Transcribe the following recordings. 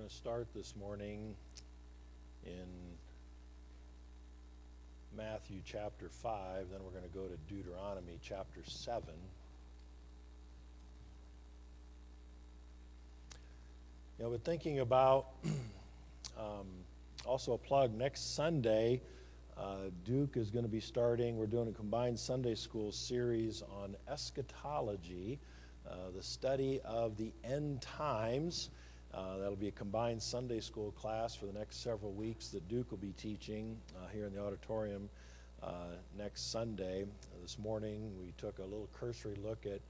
going to start this morning in Matthew chapter 5, then we're going to go to Deuteronomy chapter 7. You know, but thinking about um, also a plug next Sunday, uh, Duke is going to be starting, we're doing a combined Sunday school series on eschatology, uh, the study of the end times. Uh, that'll be a combined Sunday school class for the next several weeks that Duke will be teaching uh, here in the auditorium uh, next Sunday. This morning we took a little cursory look at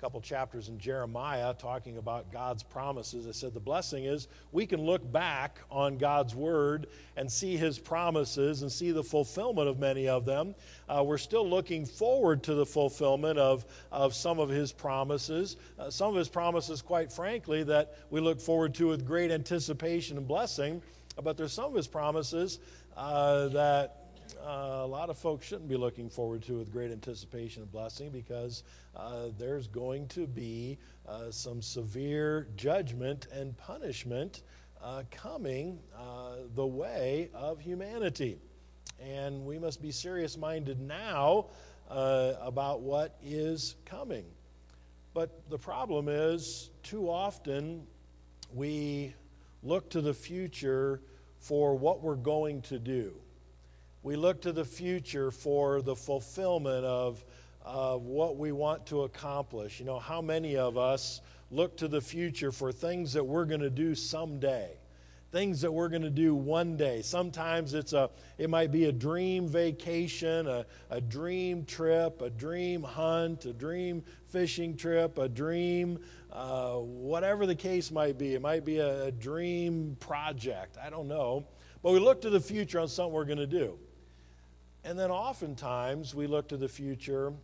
couple chapters in Jeremiah talking about God's promises. I said the blessing is we can look back on God's word and see his promises and see the fulfillment of many of them. Uh, we're still looking forward to the fulfillment of, of some of his promises. Uh, some of his promises, quite frankly, that we look forward to with great anticipation and blessing. But there's some of his promises uh, that uh, a lot of folks shouldn't be looking forward to with great anticipation and blessing because uh, there's going to be uh, some severe judgment and punishment uh, coming uh, the way of humanity. And we must be serious minded now about what is coming. But the problem is, too often we look to the future for what we're going to do we look to the future for the fulfillment of, of what we want to accomplish. You know, how many of us look to the future for things that we're going to do someday? Things that we're going to do one day. Sometimes it's a, it might be a dream vacation, a, a dream trip, a dream hunt, a dream fishing trip, a dream, uh, whatever the case might be. It might be a, a dream project. I don't know. But we look to the future on something we're going to do. And then oftentimes we look to the future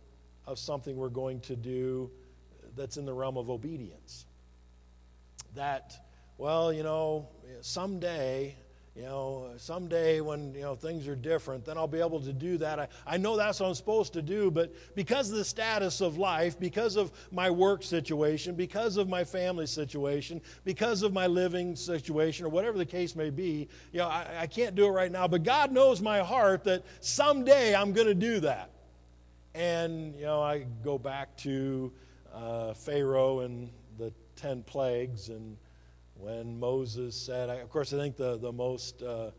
of something we're going to do that's in the realm of obedience. That, well, you know, someday you know, someday when, you know, things are different, then I'll be able to do that. I, I know that's what I'm supposed to do, but because of the status of life, because of my work situation, because of my family situation, because of my living situation, or whatever the case may be, you know, I, I can't do it right now. But God knows my heart that someday I'm going to do that. And, you know, I go back to uh, Pharaoh and the 10 plagues and when Moses said, of course, I think the, the most uh, uh,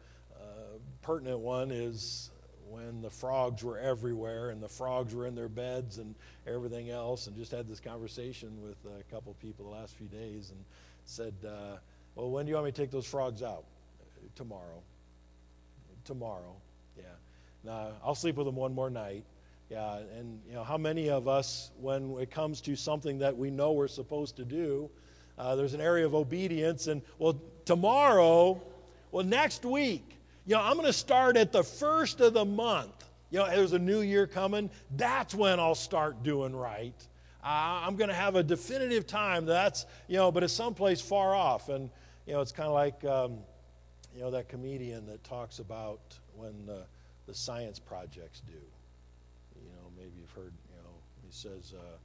pertinent one is when the frogs were everywhere and the frogs were in their beds and everything else, and just had this conversation with a couple people the last few days and said, uh, Well, when do you want me to take those frogs out? Tomorrow. Tomorrow, yeah. Now, I'll sleep with them one more night. Yeah, and you know, how many of us, when it comes to something that we know we're supposed to do, uh, there's an area of obedience. And, well, tomorrow, well, next week, you know, I'm going to start at the first of the month. You know, there's a new year coming. That's when I'll start doing right. Uh, I'm going to have a definitive time. That's, you know, but it's someplace far off. And, you know, it's kind of like, um, you know, that comedian that talks about when the, the science projects do. You know, maybe you've heard, you know, he says, uh,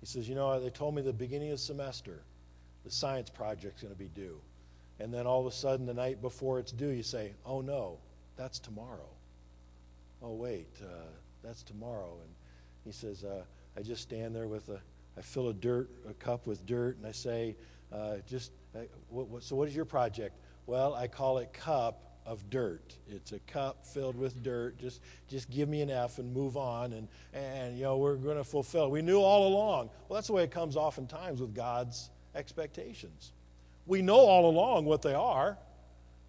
he says, you know, they told me the beginning of semester the science project's going to be due. And then all of a sudden, the night before it's due, you say, oh no, that's tomorrow. Oh, wait, uh, that's tomorrow. And he says, uh, I just stand there with a, I fill a dirt, a cup with dirt, and I say, uh, just, uh, what, what, so what is your project? Well, I call it cup of dirt. It's a cup filled with dirt. Just, just give me an F and move on, and, and you know we're going to fulfill. We knew all along. Well, that's the way it comes oftentimes with God's expectations. We know all along what they are.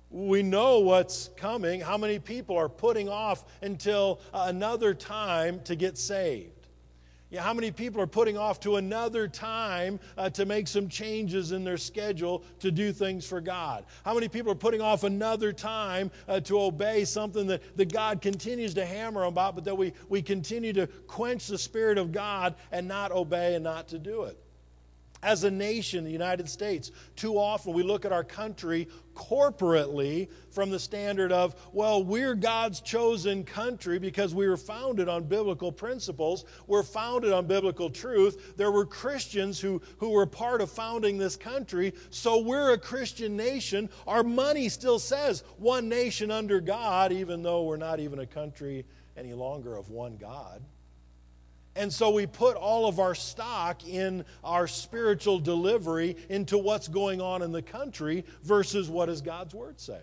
We know what's coming. How many people are putting off until another time to get saved? Yeah, how many people are putting off to another time uh, to make some changes in their schedule to do things for God? How many people are putting off another time uh, to obey something that, that God continues to hammer about, but that we, we continue to quench the Spirit of God and not obey and not to do it? As a nation, the United States, too often we look at our country corporately from the standard of, well, we're God's chosen country because we were founded on biblical principles. We're founded on biblical truth. There were Christians who, who were part of founding this country, so we're a Christian nation. Our money still says one nation under God, even though we're not even a country any longer of one God. And so we put all of our stock in our spiritual delivery into what's going on in the country versus what does God's word say.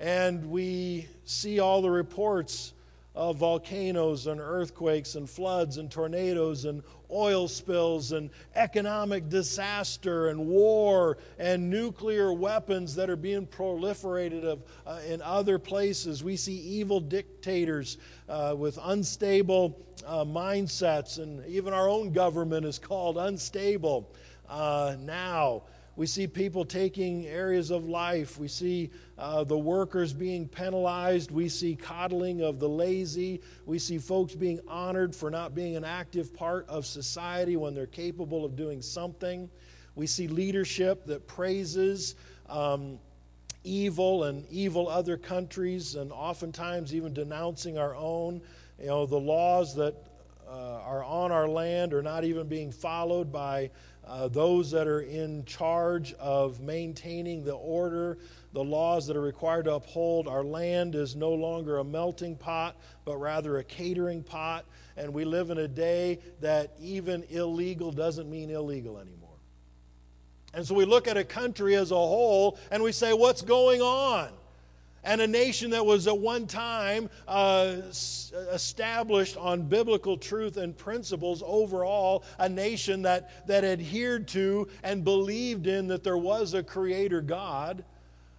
And we see all the reports of volcanoes and earthquakes and floods and tornadoes and oil spills and economic disaster and war and nuclear weapons that are being proliferated of, uh, in other places. We see evil dictators uh, with unstable uh, mindsets, and even our own government is called unstable uh, now. We see people taking areas of life. We see uh, the workers being penalized. We see coddling of the lazy. We see folks being honored for not being an active part of society when they're capable of doing something. We see leadership that praises um, evil and evil other countries, and oftentimes even denouncing our own. You know, the laws that uh, are on our land are not even being followed by uh, those that are in charge of maintaining the order, the laws that are required to uphold. Our land is no longer a melting pot, but rather a catering pot. And we live in a day that even illegal doesn't mean illegal anymore. And so we look at a country as a whole and we say, what's going on? And a nation that was at one time uh, established on biblical truth and principles overall, a nation that, that adhered to and believed in that there was a creator God.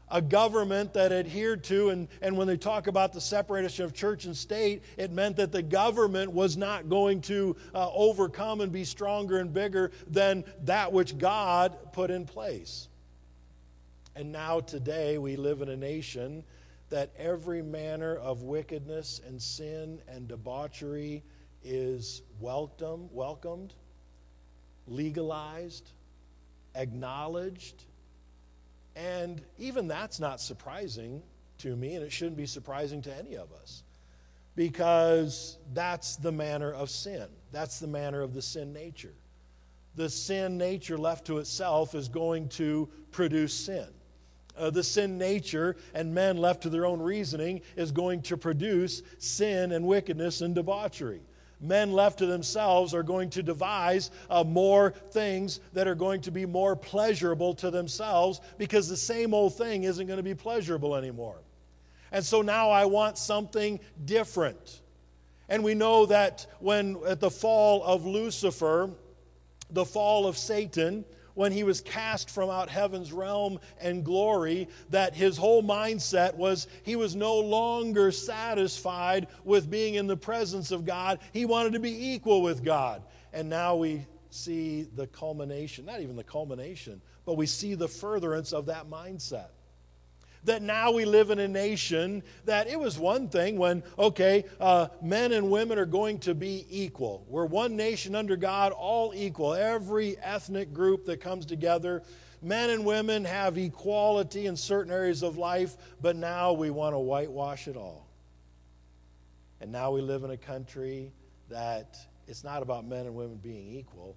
A government that adhered to, and, and when they talk about the separation of church and state, it meant that the government was not going to uh, overcome and be stronger and bigger than that which God put in place. And now, today, we live in a nation that every manner of wickedness and sin and debauchery is welcome, welcomed, legalized, acknowledged. And even that's not surprising to me, and it shouldn't be surprising to any of us because that's the manner of sin. That's the manner of the sin nature. The sin nature left to itself is going to produce sin uh, the sin nature and men left to their own reasoning is going to produce sin and wickedness and debauchery. Men left to themselves are going to devise uh, more things that are going to be more pleasurable to themselves because the same old thing isn't going to be pleasurable anymore. And so now I want something different. And we know that when at the fall of Lucifer, the fall of Satan, when he was cast from out heaven's realm and glory that his whole mindset was he was no longer satisfied with being in the presence of God. He wanted to be equal with God. And now we see the culmination, not even the culmination, but we see the furtherance of that mindset that now we live in a nation that it was one thing when, okay, uh, men and women are going to be equal. We're one nation under God, all equal. Every ethnic group that comes together, men and women have equality in certain areas of life, but now we want to whitewash it all. And now we live in a country that it's not about men and women being equal,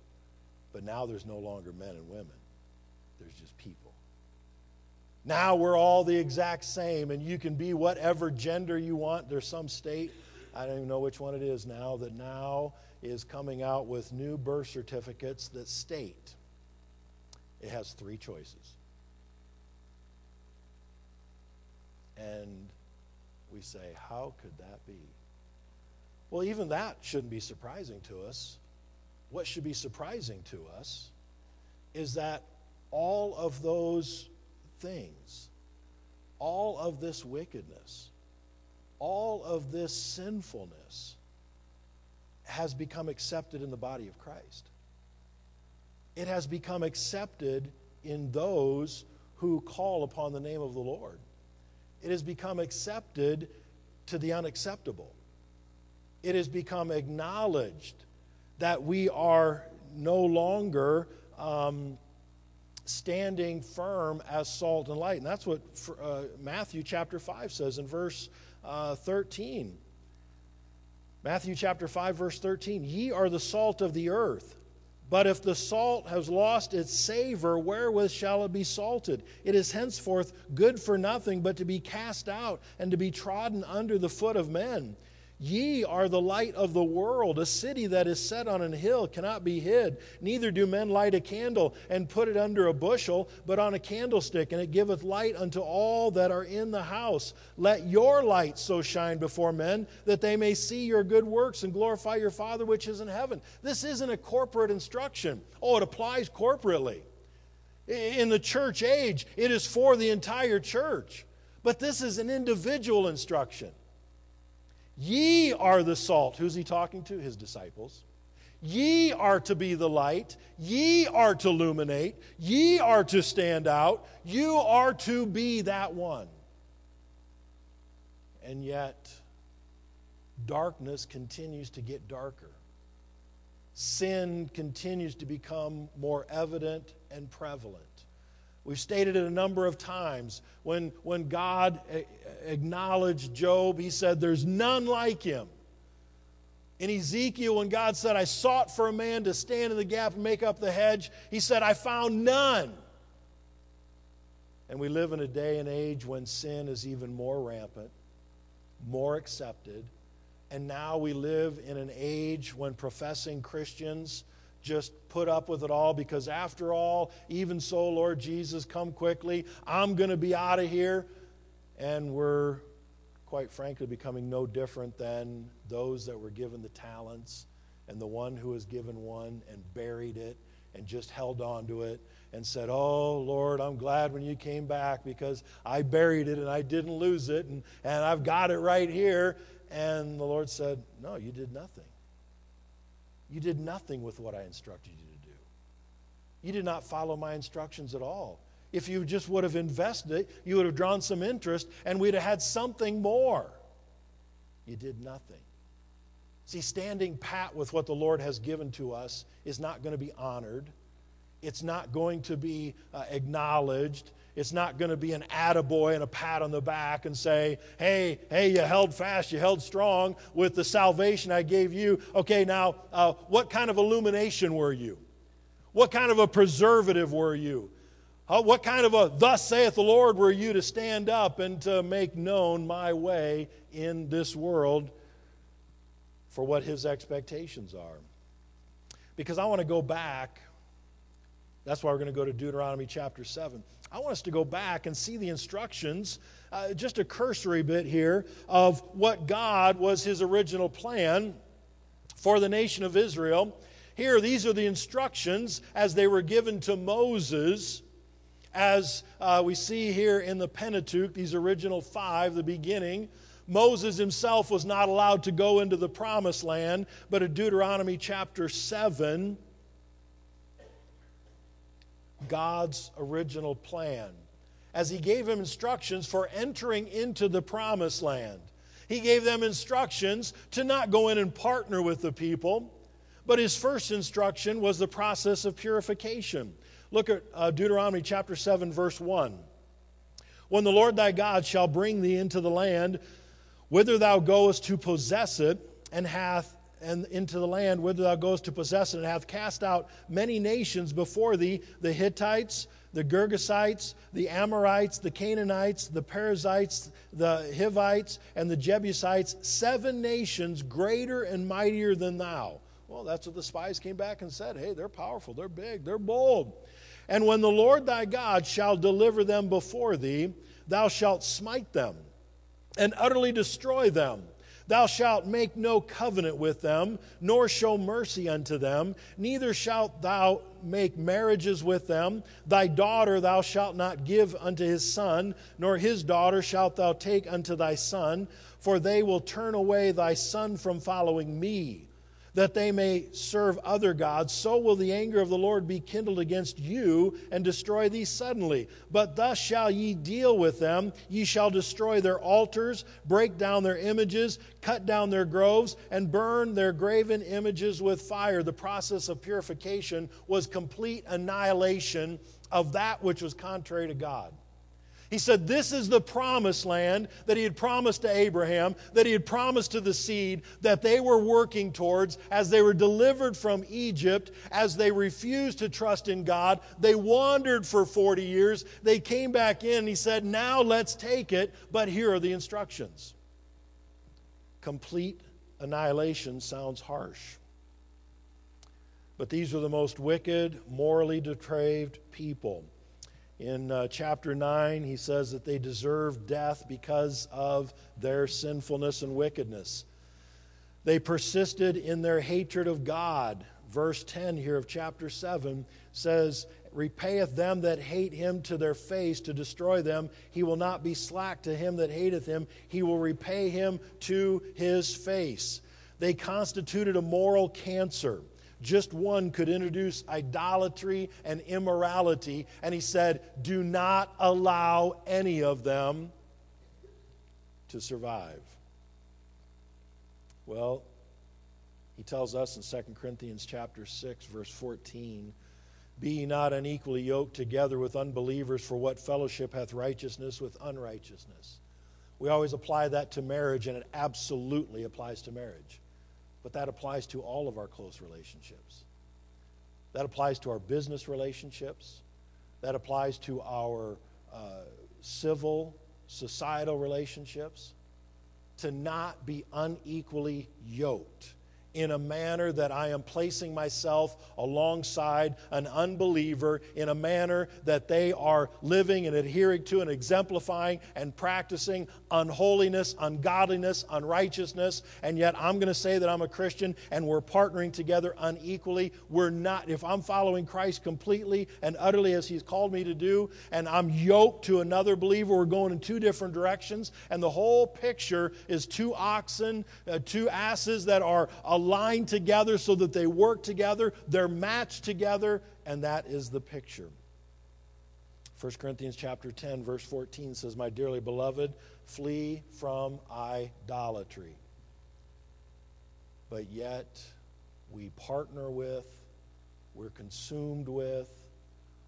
but now there's no longer men and women, there's just. Now we're all the exact same, and you can be whatever gender you want. There's some state, I don't even know which one it is now, that now is coming out with new birth certificates that state it has three choices. And we say, how could that be? Well, even that shouldn't be surprising to us. What should be surprising to us is that all of those things, all of this wickedness, all of this sinfulness has become accepted in the body of Christ. It has become accepted in those who call upon the name of the Lord. It has become accepted to the unacceptable. It has become acknowledged that we are no longer um, standing firm as salt and light. And that's what uh, Matthew chapter 5 says in verse uh, 13. Matthew chapter 5, verse 13 Ye are the salt of the earth. But if the salt has lost its savor, wherewith shall it be salted? It is henceforth good for nothing but to be cast out and to be trodden under the foot of men. Ye are the light of the world. A city that is set on an hill cannot be hid. Neither do men light a candle and put it under a bushel, but on a candlestick, and it giveth light unto all that are in the house. Let your light so shine before men that they may see your good works and glorify your Father which is in heaven. This isn't a corporate instruction. Oh, it applies corporately. In the church age, it is for the entire church. But this is an individual instruction. Ye are the salt. Who's he talking to? His disciples. Ye are to be the light. Ye are to illuminate. Ye are to stand out. You are to be that one. And yet, darkness continues to get darker. Sin continues to become more evident and prevalent. We've stated it a number of times. When, when God eh, acknowledged Job, he said, There's none like him. In Ezekiel, when God said, I sought for a man to stand in the gap and make up the hedge, he said, I found none. And we live in a day and age when sin is even more rampant, more accepted. And now we live in an age when professing Christians just put up with it all because, after all, even so, Lord Jesus, come quickly. I'm going to be out of here. And we're, quite frankly, becoming no different than those that were given the talents and the one who was given one and buried it and just held on to it and said, Oh, Lord, I'm glad when you came back because I buried it and I didn't lose it and, and I've got it right here. And the Lord said, No, you did nothing. You did nothing with what I instructed you to do. You did not follow my instructions at all. If you just would have invested it, you would have drawn some interest and we'd have had something more. You did nothing. See, standing pat with what the Lord has given to us is not going to be honored. It's not going to be uh, acknowledged. It's not going to be an attaboy and a pat on the back and say, hey, hey, you held fast, you held strong with the salvation I gave you. Okay, now, uh, what kind of illumination were you? What kind of a preservative were you? What kind of a thus saith the Lord were you to stand up and to make known my way in this world for what his expectations are? Because I want to go back. That's why we're going to go to Deuteronomy chapter 7. I want us to go back and see the instructions, uh, just a cursory bit here, of what God was his original plan for the nation of Israel. Here, these are the instructions as they were given to Moses, as uh, we see here in the Pentateuch, these original five, the beginning. Moses himself was not allowed to go into the promised land, but in Deuteronomy chapter 7, God's original plan as He gave him instructions for entering into the promised land. He gave them instructions to not go in and partner with the people, but his first instruction was the process of purification. Look at uh, Deuteronomy chapter 7, verse 1. When the Lord thy God shall bring thee into the land whither thou goest to possess it, and hath and into the land whither thou goest to possess it, and hath cast out many nations before thee the Hittites, the Girgashites, the Amorites, the Canaanites, the Perizzites, the Hivites, and the Jebusites, seven nations greater and mightier than thou. Well, that's what the spies came back and said. Hey, they're powerful, they're big, they're bold. And when the Lord thy God shall deliver them before thee, thou shalt smite them and utterly destroy them Thou shalt make no covenant with them, nor show mercy unto them, neither shalt thou make marriages with them. Thy daughter thou shalt not give unto his son, nor his daughter shalt thou take unto thy son, for they will turn away thy son from following me. That they may serve other gods, so will the anger of the Lord be kindled against you and destroy thee suddenly. But thus shall ye deal with them. Ye shall destroy their altars, break down their images, cut down their groves, and burn their graven images with fire. The process of purification was complete annihilation of that which was contrary to God. He said, This is the promised land that he had promised to Abraham, that he had promised to the seed, that they were working towards as they were delivered from Egypt, as they refused to trust in God. They wandered for 40 years. They came back in. He said, Now let's take it, but here are the instructions. Complete annihilation sounds harsh. But these are the most wicked, morally depraved people. In uh, chapter 9, he says that they deserve death because of their sinfulness and wickedness. They persisted in their hatred of God. Verse 10 here of chapter 7 says, Repayeth them that hate him to their face to destroy them. He will not be slack to him that hateth him. He will repay him to his face. They constituted a moral cancer. Just one could introduce idolatry and immorality, and he said, Do not allow any of them to survive. Well, he tells us in 2 Corinthians chapter 6 verse 14, be ye not unequally yoked together with unbelievers for what fellowship hath righteousness with unrighteousness. We always apply that to marriage and it absolutely applies to marriage but that applies to all of our close relationships. That applies to our business relationships. That applies to our uh, civil, societal relationships. To not be unequally yoked in a manner that I am placing myself alongside an unbeliever, in a manner that they are living and adhering to and exemplifying and practicing unholiness, ungodliness, unrighteousness, and yet I'm going to say that I'm a Christian and we're partnering together unequally. We're not. If I'm following Christ completely and utterly as He's called me to do, and I'm yoked to another believer, we're going in two different directions, and the whole picture is two oxen, uh, two asses that are aligned together so that they work together, they're matched together, and that is the picture. 1 Corinthians chapter 10 verse 14 says, "My dearly beloved, flee from idolatry." But yet we partner with, we're consumed with,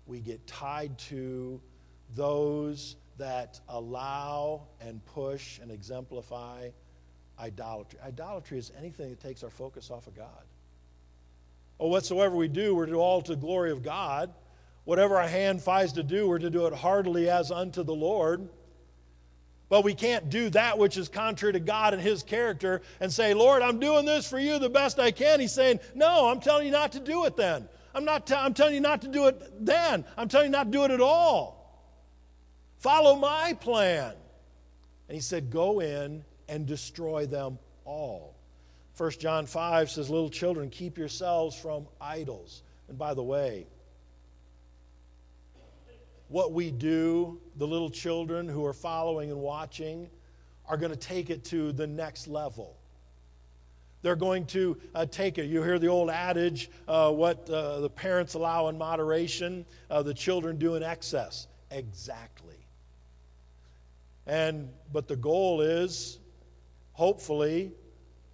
we get tied to those that allow and push and exemplify idolatry. Idolatry is anything that takes our focus off of God. Oh, whatsoever we do, we're to do all to the glory of God. Whatever our hand finds to do, we're to do it heartily as unto the Lord. But we can't do that which is contrary to God and His character and say, Lord, I'm doing this for you the best I can. He's saying, No, I'm telling you not to do it then. I'm, not t- I'm telling you not to do it then. I'm telling you not to do it at all. Follow my plan. And He said, Go in and destroy them all. 1 John 5 says, Little children, keep yourselves from idols. And by the way, what we do, the little children who are following and watching, are going to take it to the next level. They're going to uh, take it. You hear the old adage uh, what uh, the parents allow in moderation, uh, the children do in excess. Exactly. And, but the goal is hopefully,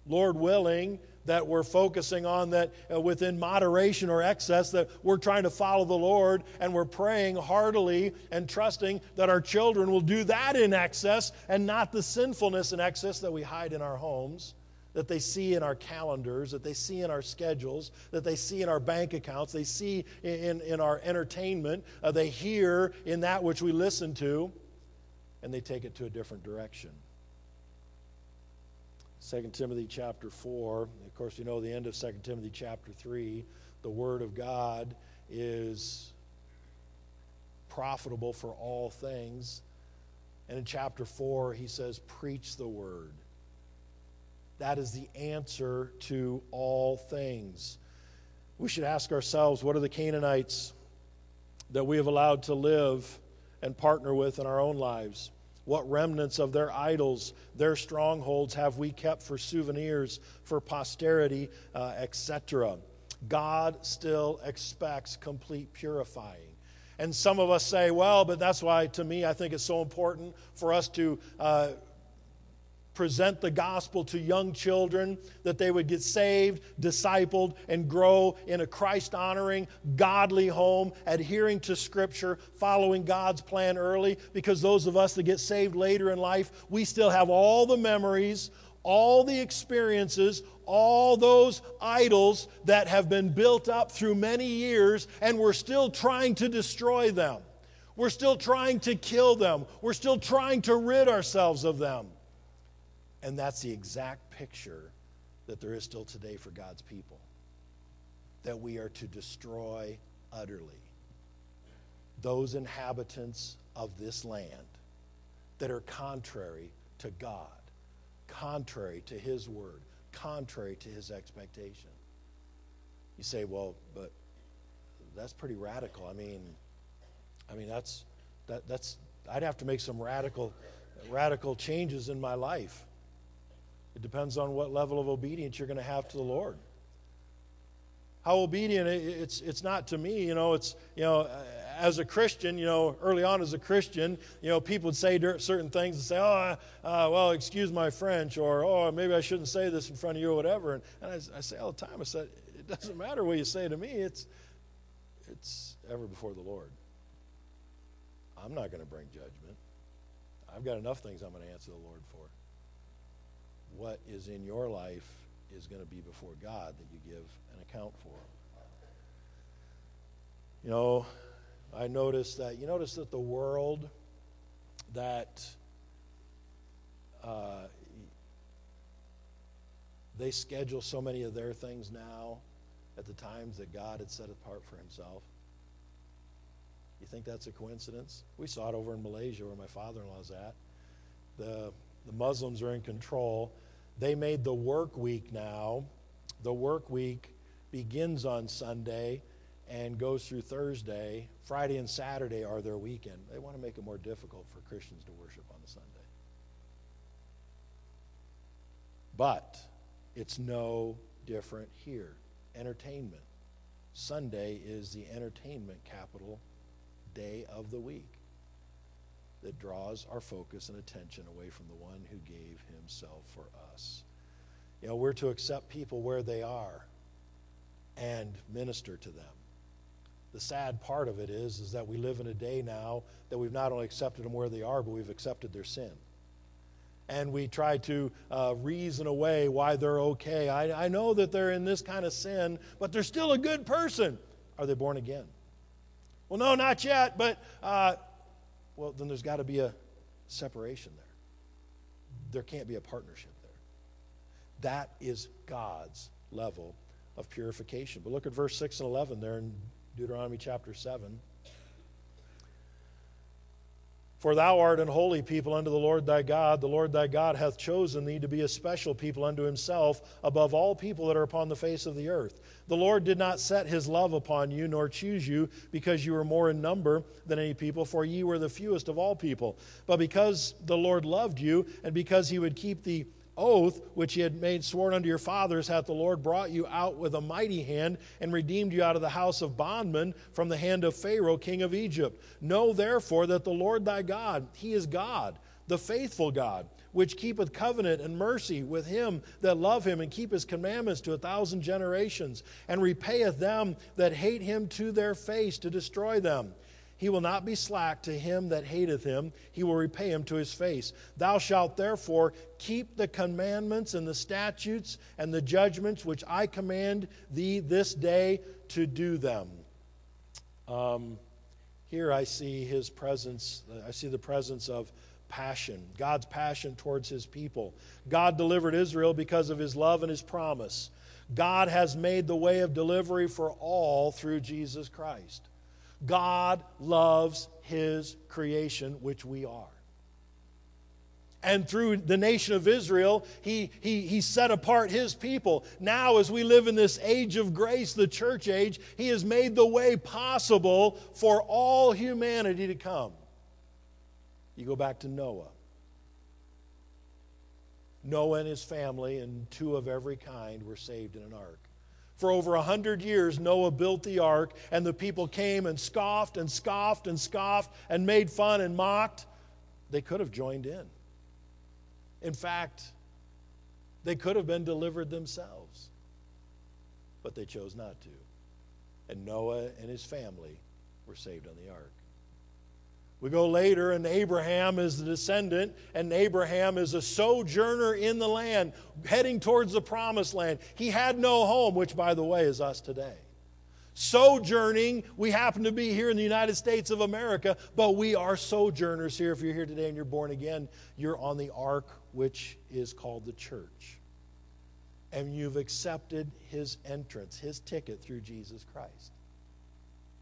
Lord willing, that we're focusing on that uh, within moderation or excess, that we're trying to follow the Lord and we're praying heartily and trusting that our children will do that in excess and not the sinfulness in excess that we hide in our homes, that they see in our calendars, that they see in our schedules, that they see in our bank accounts, they see in, in our entertainment, uh, they hear in that which we listen to, and they take it to a different direction. 2 Timothy chapter 4. Of course, you know the end of 2 Timothy chapter 3. The Word of God is profitable for all things. And in chapter 4, he says, Preach the Word. That is the answer to all things. We should ask ourselves what are the Canaanites that we have allowed to live and partner with in our own lives? What remnants of their idols, their strongholds have we kept for souvenirs, for posterity, uh, etc.? God still expects complete purifying. And some of us say, well, but that's why to me I think it's so important for us to uh, present the gospel to young children, that they would get saved, discipled, and grow in a Christ honoring, godly home, adhering to Scripture, following God's plan early. Because those of us that get saved later in life, we still have all the memories, all the experiences, all those idols that have been built up through many years, and we're still trying to destroy them. We're still trying to kill them. We're still trying to rid ourselves of them. And that's the exact picture that there is still today for God's people that we are to destroy utterly those inhabitants of this land that are contrary to God, contrary to His word, contrary to His expectation. You say, well, but that's pretty radical. I mean, I mean that's that, that's I'd have to make some radical radical changes in my life. It depends on what level of obedience you're going to have to the Lord. How obedient, it's, it's not to me, you know, it's, you know, as a Christian, you know, early on as a Christian, you know, people would say certain things and say, oh, uh, well, excuse my French, or, oh, maybe I shouldn't say this in front of you, or whatever. And, and I, I say all the time, I said, it doesn't matter what you say to me, it's, it's ever before the Lord. I'm not going to bring judgment. I've got enough things I'm going to answer the Lord for what is in your life is going to be before God that you give an account for. You know, I noticed that, you notice that the world that uh, they schedule so many of their things now at the times that God had set apart for himself. You think that's a coincidence? We saw it over in Malaysia where my father in law's at. The, the Muslims are in control they made the work week now. The work week begins on Sunday and goes through Thursday. Friday and Saturday are their weekend. They want to make it more difficult for Christians to worship on the Sunday. But it's no different here. Entertainment. Sunday is the entertainment capital day of the week that draws our focus and attention away from the one who gave himself for us. You know, we're to accept people where they are and minister to them. The sad part of it is, is that we live in a day now that we've not only accepted them where they are, but we've accepted their sin. And we try to uh, reason away why they're okay. I, I know that they're in this kind of sin, but they're still a good person. Are they born again? Well, no, not yet, but uh, well, then there's got to be a separation there. There can't be a partnership there. That is God's level of purification. But look at verse 6 and 11 there in Deuteronomy chapter 7. For thou art an holy people unto the Lord thy God. The Lord thy God hath chosen thee to be a special people unto himself above all people that are upon the face of the earth. The Lord did not set his love upon you, nor choose you, because you were more in number than any people, for ye were the fewest of all people. But because the Lord loved you, and because he would keep the oath which he had made sworn unto your fathers hath the Lord brought you out with a mighty hand and redeemed you out of the house of bondmen from the hand of Pharaoh king of Egypt. Know therefore that the Lord thy God, he is God, the faithful God, which keepeth covenant and mercy with him that love him and keep his commandments to a thousand generations, and repayeth them that hate him to their face to destroy them. He will not be slack to him that hateth him. He will repay him to his face. Thou shalt therefore keep the commandments and the statutes and the judgments which I command thee this day to do them. Um, here I see his presence, I see the presence of passion, God's passion towards his people. God delivered Israel because of his love and his promise. God has made the way of delivery for all through Jesus Christ. God loves his creation, which we are. And through the nation of Israel, he, he, he set apart his people. Now, as we live in this age of grace, the church age, he has made the way possible for all humanity to come. You go back to Noah. Noah and his family and two of every kind were saved in an ark. For over a hundred years, Noah built the ark, and the people came and scoffed and scoffed and scoffed and made fun and mocked. They could have joined in. In fact, they could have been delivered themselves, but they chose not to. And Noah and his family were saved on the ark. We go later, and Abraham is the descendant, and Abraham is a sojourner in the land, heading towards the promised land. He had no home, which, by the way, is us today. Sojourning, we happen to be here in the United States of America, but we are sojourners here. If you're here today and you're born again, you're on the ark, which is called the church. And you've accepted his entrance, his ticket through Jesus Christ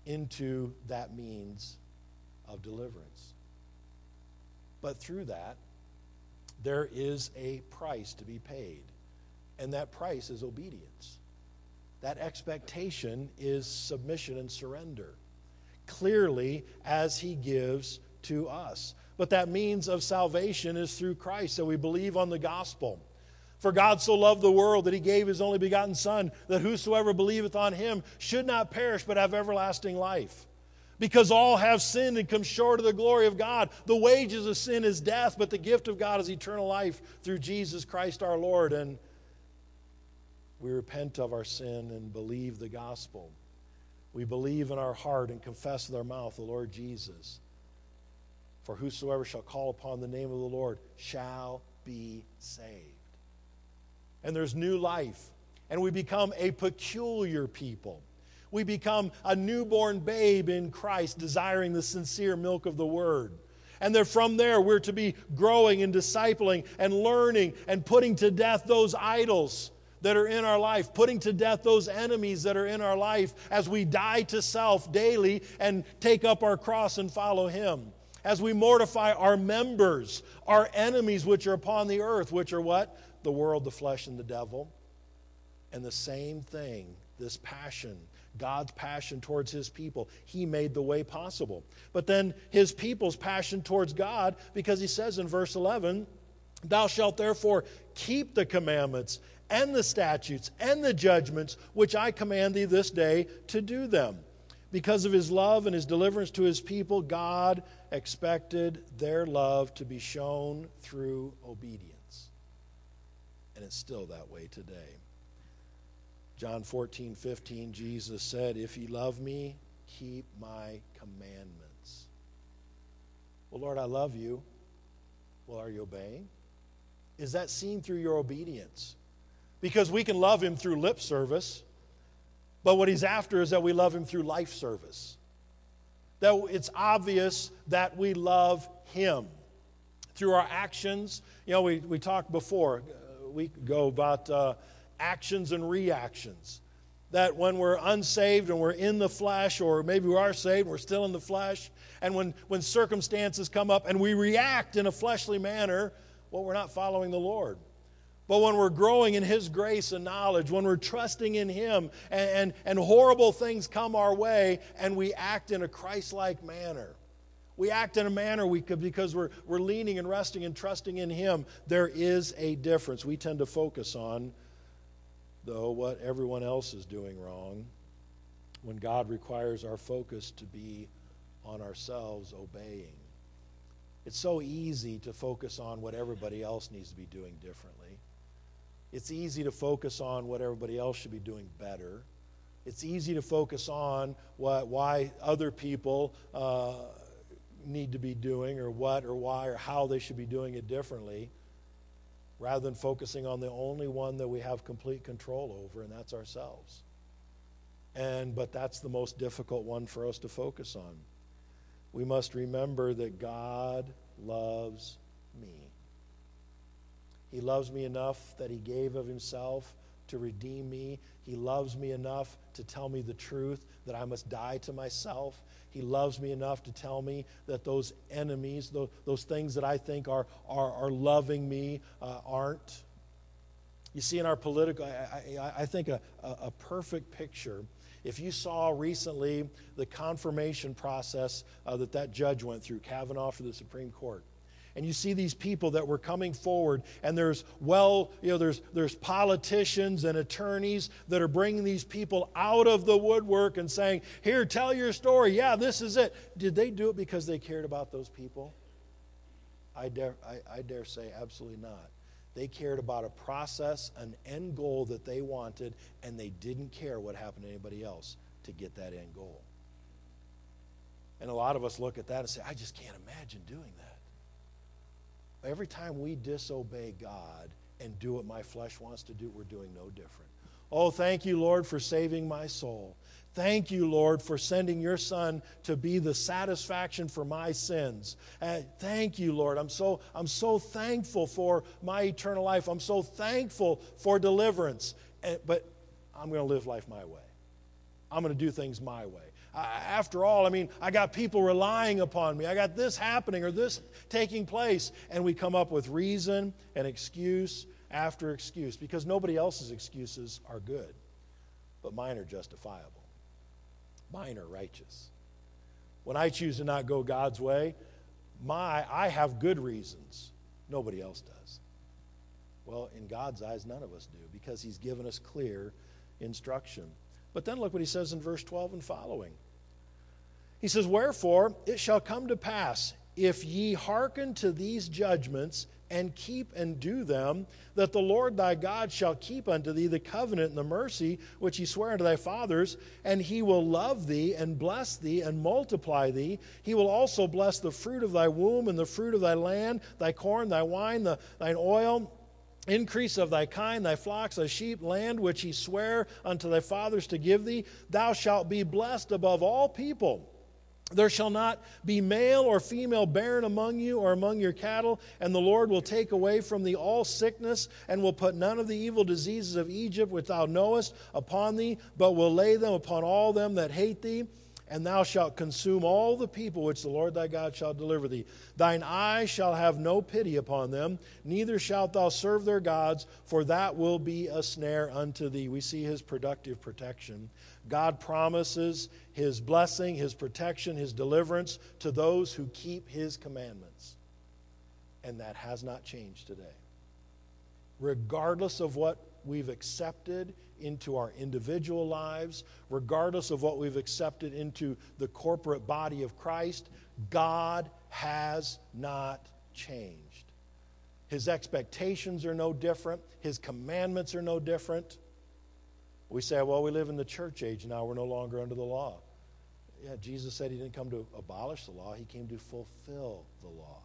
into that means of deliverance. But through that, there is a price to be paid, and that price is obedience. That expectation is submission and surrender, clearly as He gives to us. But that means of salvation is through Christ, that we believe on the gospel. For God so loved the world that he gave his only begotten Son, that whosoever believeth on him should not perish but have everlasting life because all have sinned and come short of the glory of God. The wages of sin is death, but the gift of God is eternal life through Jesus Christ our Lord. And we repent of our sin and believe the gospel. We believe in our heart and confess with our mouth the Lord Jesus. For whosoever shall call upon the name of the Lord shall be saved. And there's new life, and we become a peculiar people we become a newborn babe in Christ, desiring the sincere milk of the Word. And then from there, we're to be growing and discipling and learning and putting to death those idols that are in our life, putting to death those enemies that are in our life as we die to self daily and take up our cross and follow Him. As we mortify our members, our enemies which are upon the earth, which are what? The world, the flesh, and the devil. And the same thing, this passion God's passion towards his people. He made the way possible. But then his people's passion towards God, because he says in verse 11, Thou shalt therefore keep the commandments and the statutes and the judgments which I command thee this day to do them. Because of his love and his deliverance to his people, God expected their love to be shown through obedience. And it's still that way today. John 14, 15, Jesus said, If ye love me, keep my commandments. Well, Lord, I love you. Well, are you obeying? Is that seen through your obedience? Because we can love him through lip service, but what he's after is that we love him through life service. That it's obvious that we love him through our actions. You know, we, we talked before, a week ago, about. Uh, actions and reactions. That when we're unsaved and we're in the flesh, or maybe we are saved and we're still in the flesh, and when, when circumstances come up and we react in a fleshly manner, well, we're not following the Lord. But when we're growing in His grace and knowledge, when we're trusting in Him, and, and, and horrible things come our way, and we act in a Christ like manner, we act in a manner we could because we're, we're leaning and resting and trusting in Him, there is a difference. We tend to focus on though, what everyone else is doing wrong when God requires our focus to be on ourselves obeying. It's so easy to focus on what everybody else needs to be doing differently. It's easy to focus on what everybody else should be doing better. It's easy to focus on what, why other people uh, need to be doing or what or why or how they should be doing it differently rather than focusing on the only one that we have complete control over, and that's ourselves. And but that's the most difficult one for us to focus on. We must remember that God loves me. He loves me enough that he gave of himself to redeem me. He loves me enough to tell me the truth that I must die to myself. He loves me enough to tell me that those enemies, those, those things that I think are, are, are loving me, uh, aren't. You see, in our political, I, I, I think a, a perfect picture if you saw recently the confirmation process uh, that that judge went through, Kavanaugh for the Supreme Court, and you see these people that were coming forward and there's well you know there's there's politicians and attorneys that are bringing these people out of the woodwork and saying here tell your story. Yeah this is it. Did they do it because they cared about those people? I dare i, I dare say absolutely not. They cared about a process an end goal that they wanted and they didn't care what happened to anybody else to get that end goal. And a lot of us look at that and say i just can't imagine doing that Every time we disobey God and do what my flesh wants to do, we're doing no different. Oh, thank you, Lord, for saving my soul. Thank you, Lord, for sending your Son to be the satisfaction for my sins. Uh, thank you, Lord. I'm so, I'm so thankful for my eternal life. I'm so thankful for deliverance. Uh, but I'm going to live life my way. I'm going to do things my way after all, I mean, I got people relying upon me. I got this happening or this taking place. And we come up with reason and excuse after excuse because nobody else's excuses are good, but mine are justifiable. Mine are righteous. When I choose to not go God's way, my I have good reasons. Nobody else does. Well, in God's eyes, none of us do because He's given us clear instruction. But then look what He says in verse 12 and following. He says, Wherefore it shall come to pass, if ye hearken to these judgments and keep and do them, that the Lord thy God shall keep unto thee the covenant and the mercy which he sware unto thy fathers, and he will love thee and bless thee and multiply thee. He will also bless the fruit of thy womb and the fruit of thy land, thy corn, thy wine, the, thine oil increase of thy kind, thy flocks, thy sheep, land which he sware unto thy fathers to give thee. Thou shalt be blessed above all people. There shall not be male or female barren among you or among your cattle, and the Lord will take away from thee all sickness, and will put none of the evil diseases of Egypt which thou knowest upon thee, but will lay them upon all them that hate thee and thou shalt consume all the people which the Lord thy God shall deliver thee. Thine eye shall have no pity upon them, neither shalt thou serve their gods, for that will be a snare unto thee. We see his productive protection. God promises his blessing, his protection, his deliverance to those who keep his commandments. And that has not changed today. Regardless of what we've accepted into our individual lives, regardless of what we've accepted into the corporate body of Christ, God has not changed. His expectations are no different, His commandments are no different. We say, well, we live in the church age now, we're no longer under the law. Yeah, Jesus said He didn't come to abolish the law, He came to fulfill the law.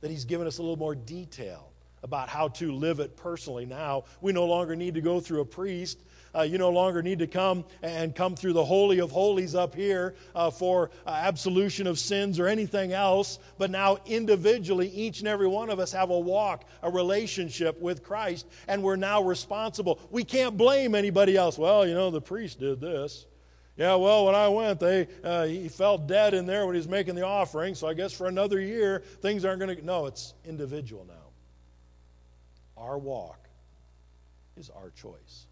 That He's given us a little more detail about how to live it personally now. We no longer need to go through a priest. Uh, you no longer need to come and come through the Holy of Holies up here uh, for uh, absolution of sins or anything else. But now, individually, each and every one of us have a walk, a relationship with Christ, and we're now responsible. We can't blame anybody else. Well, you know, the priest did this. Yeah, well, when I went, they uh, he fell dead in there when he was making the offering. So I guess for another year, things aren't going to. No, it's individual now. Our walk is our choice.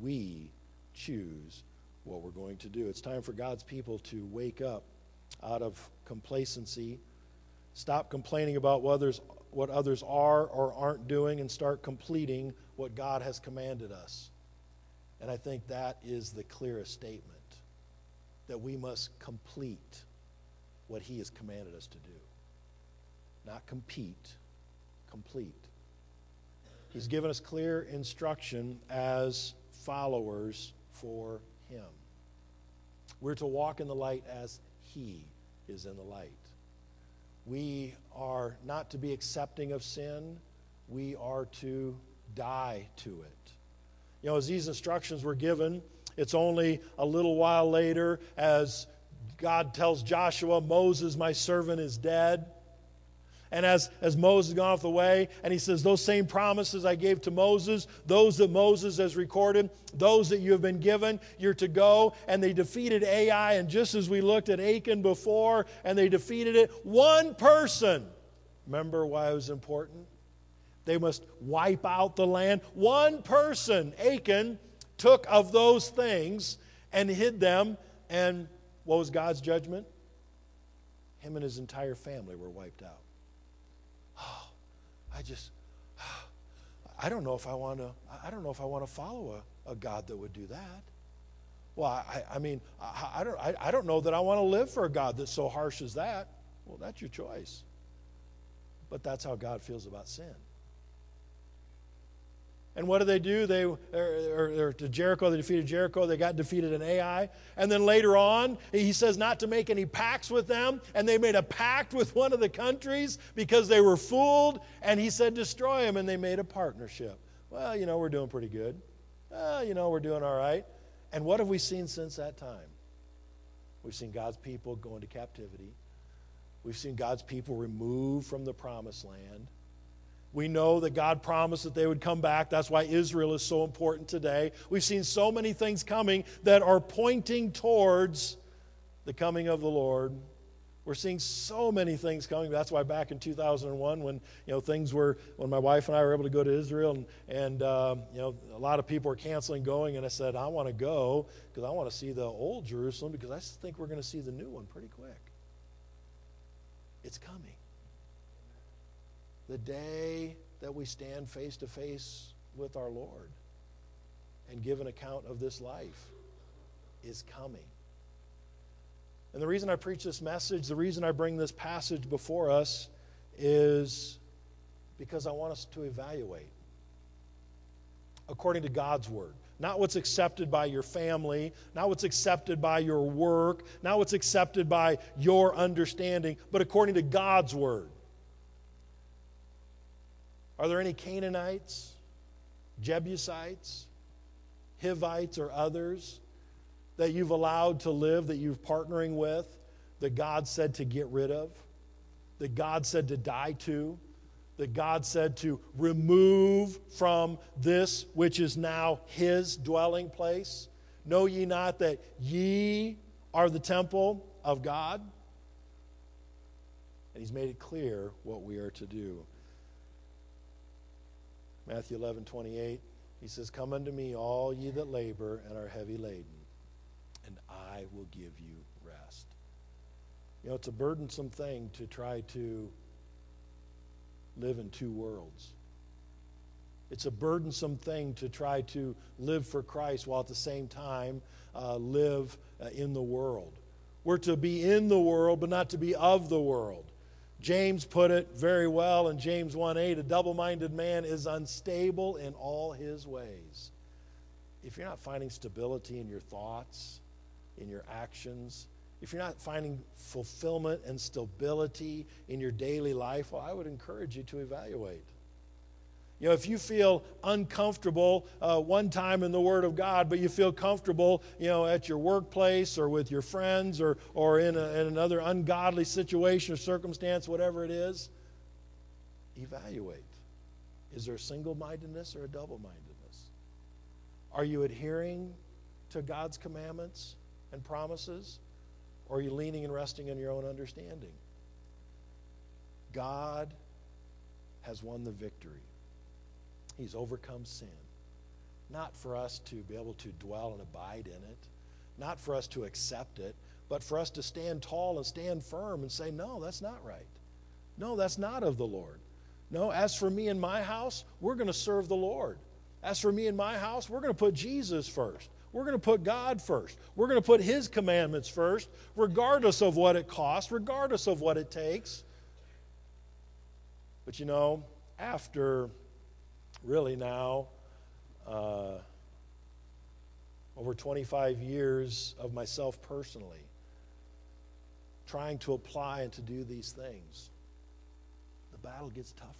We choose what we're going to do. It's time for God's people to wake up out of complacency, stop complaining about what others, what others are or aren't doing, and start completing what God has commanded us. And I think that is the clearest statement that we must complete what He has commanded us to do. Not compete, complete. He's given us clear instruction as followers for Him. We're to walk in the light as He is in the light. We are not to be accepting of sin, we are to die to it. You know, as these instructions were given, it's only a little while later as God tells Joshua, Moses, my servant, is dead. And as, as Moses gone off the way, and he says, Those same promises I gave to Moses, those that Moses has recorded, those that you have been given, you're to go. And they defeated Ai. And just as we looked at Achan before, and they defeated it, one person, remember why it was important? They must wipe out the land. One person, Achan, took of those things and hid them. And what was God's judgment? him and his entire family were wiped out. I just, I don't know if I want to, I don't know if I want to follow a, a God that would do that. Well, I, I mean, I, I don't, I, I don't know that I want to live for a God that's so harsh as that. Well, that's your choice. But that's how God feels about sin. And what do they do? They or, to Jericho, they defeated Jericho. They got defeated in Ai. And then later on, he says not to make any pacts with them. And they made a pact with one of the countries because they were fooled. And he said destroy them. And they made a partnership. Well, you know, we're doing pretty good. Well, you know, we're doing all right. And what have we seen since that time? We've seen God's people go into captivity. We've seen God's people removed from the promised land. We know that God promised that they would come back. That's why Israel is so important today. We've seen so many things coming that are pointing towards the coming of the Lord. We're seeing so many things coming. That's why back in 2001, when you know things were, when my wife and I were able to go to Israel, and, and uh, you know a lot of people were canceling going, and I said I want to go because I want to see the old Jerusalem because I think we're going to see the new one pretty quick. It's coming. The day that we stand face to face with our Lord and give an account of this life is coming. And the reason I preach this message, the reason I bring this passage before us is because I want us to evaluate according to God's word. Not what's accepted by your family, not what's accepted by your work, not what's accepted by your understanding, but according to God's word. Are there any Canaanites, Jebusites, Hivites, or others that you've allowed to live, that you've partnering with, that God said to get rid of, that God said to die to? that God said to remove from this which is now his dwelling place? Know ye not that ye are the temple of God? And he's made it clear what we are to do. Matthew 11, 28, he says, Come unto me, all ye that labor and are heavy laden, and I will give you rest. You know, it's a burdensome thing to try to live in two worlds. It's a burdensome thing to try to live for Christ while at the same time uh, live uh, in the world. We're to be in the world, but not to be of the world. James put it very well in James 1 8 a double minded man is unstable in all his ways. If you're not finding stability in your thoughts, in your actions, if you're not finding fulfillment and stability in your daily life, well, I would encourage you to evaluate. You know, if you feel uncomfortable uh, one time in the Word of God, but you feel comfortable, you know, at your workplace or with your friends or, or in, a, in another ungodly situation or circumstance, whatever it is, evaluate. Is there single mindedness or a double mindedness? Are you adhering to God's commandments and promises? Or are you leaning and resting in your own understanding? God has won the victory. He's overcome sin. Not for us to be able to dwell and abide in it, not for us to accept it, but for us to stand tall and stand firm and say, no, that's not right. No, that's not of the Lord. No, as for me and my house, we're going to serve the Lord. As for me and my house, we're going to put Jesus first. We're going to put God first. We're going to put His commandments first, regardless of what it costs, regardless of what it takes. But you know, after really now uh, over 25 years of myself personally trying to apply and to do these things, the battle gets tougher.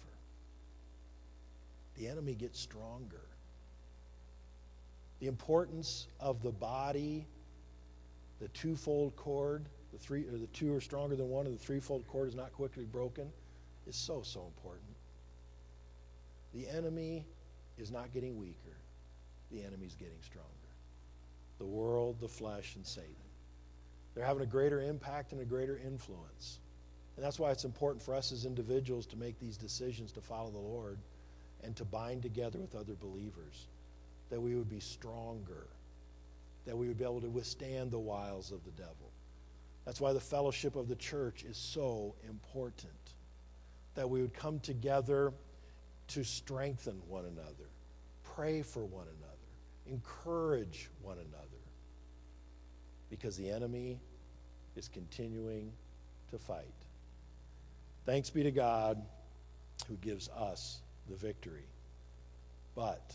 The enemy gets stronger the importance of the body, the twofold cord, the three or the two are stronger than one, and the threefold cord is not quickly broken, is so so important. The enemy is not getting weaker. The enemy is getting stronger. The world, the flesh, and Satan. They're having a greater impact and a greater influence. And that's why it's important for us as individuals to make these decisions to follow the Lord and to bind together with other believers that we would be stronger, that we would be able to withstand the wiles of the devil. That's why the fellowship of the church is so important. That we would come together to strengthen one another, pray for one another, encourage one another. Because the enemy is continuing to fight. Thanks be to God who gives us the victory. But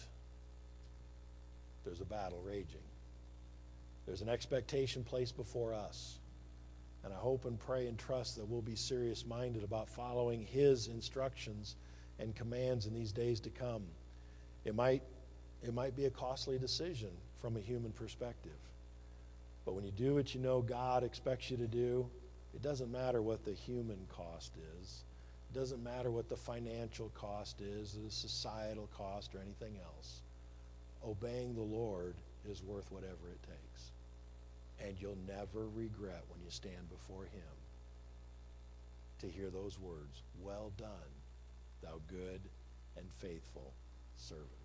there's a battle raging. There's an expectation placed before us. And I hope and pray and trust that we'll be serious minded about following His instructions and commands in these days to come. It might, it might be a costly decision from a human perspective. But when you do what you know God expects you to do, it doesn't matter what the human cost is. It doesn't matter what the financial cost is, the societal cost, or anything else. Obeying the Lord is worth whatever it takes. And you'll never regret when you stand before Him to hear those words Well done, thou good and faithful servant.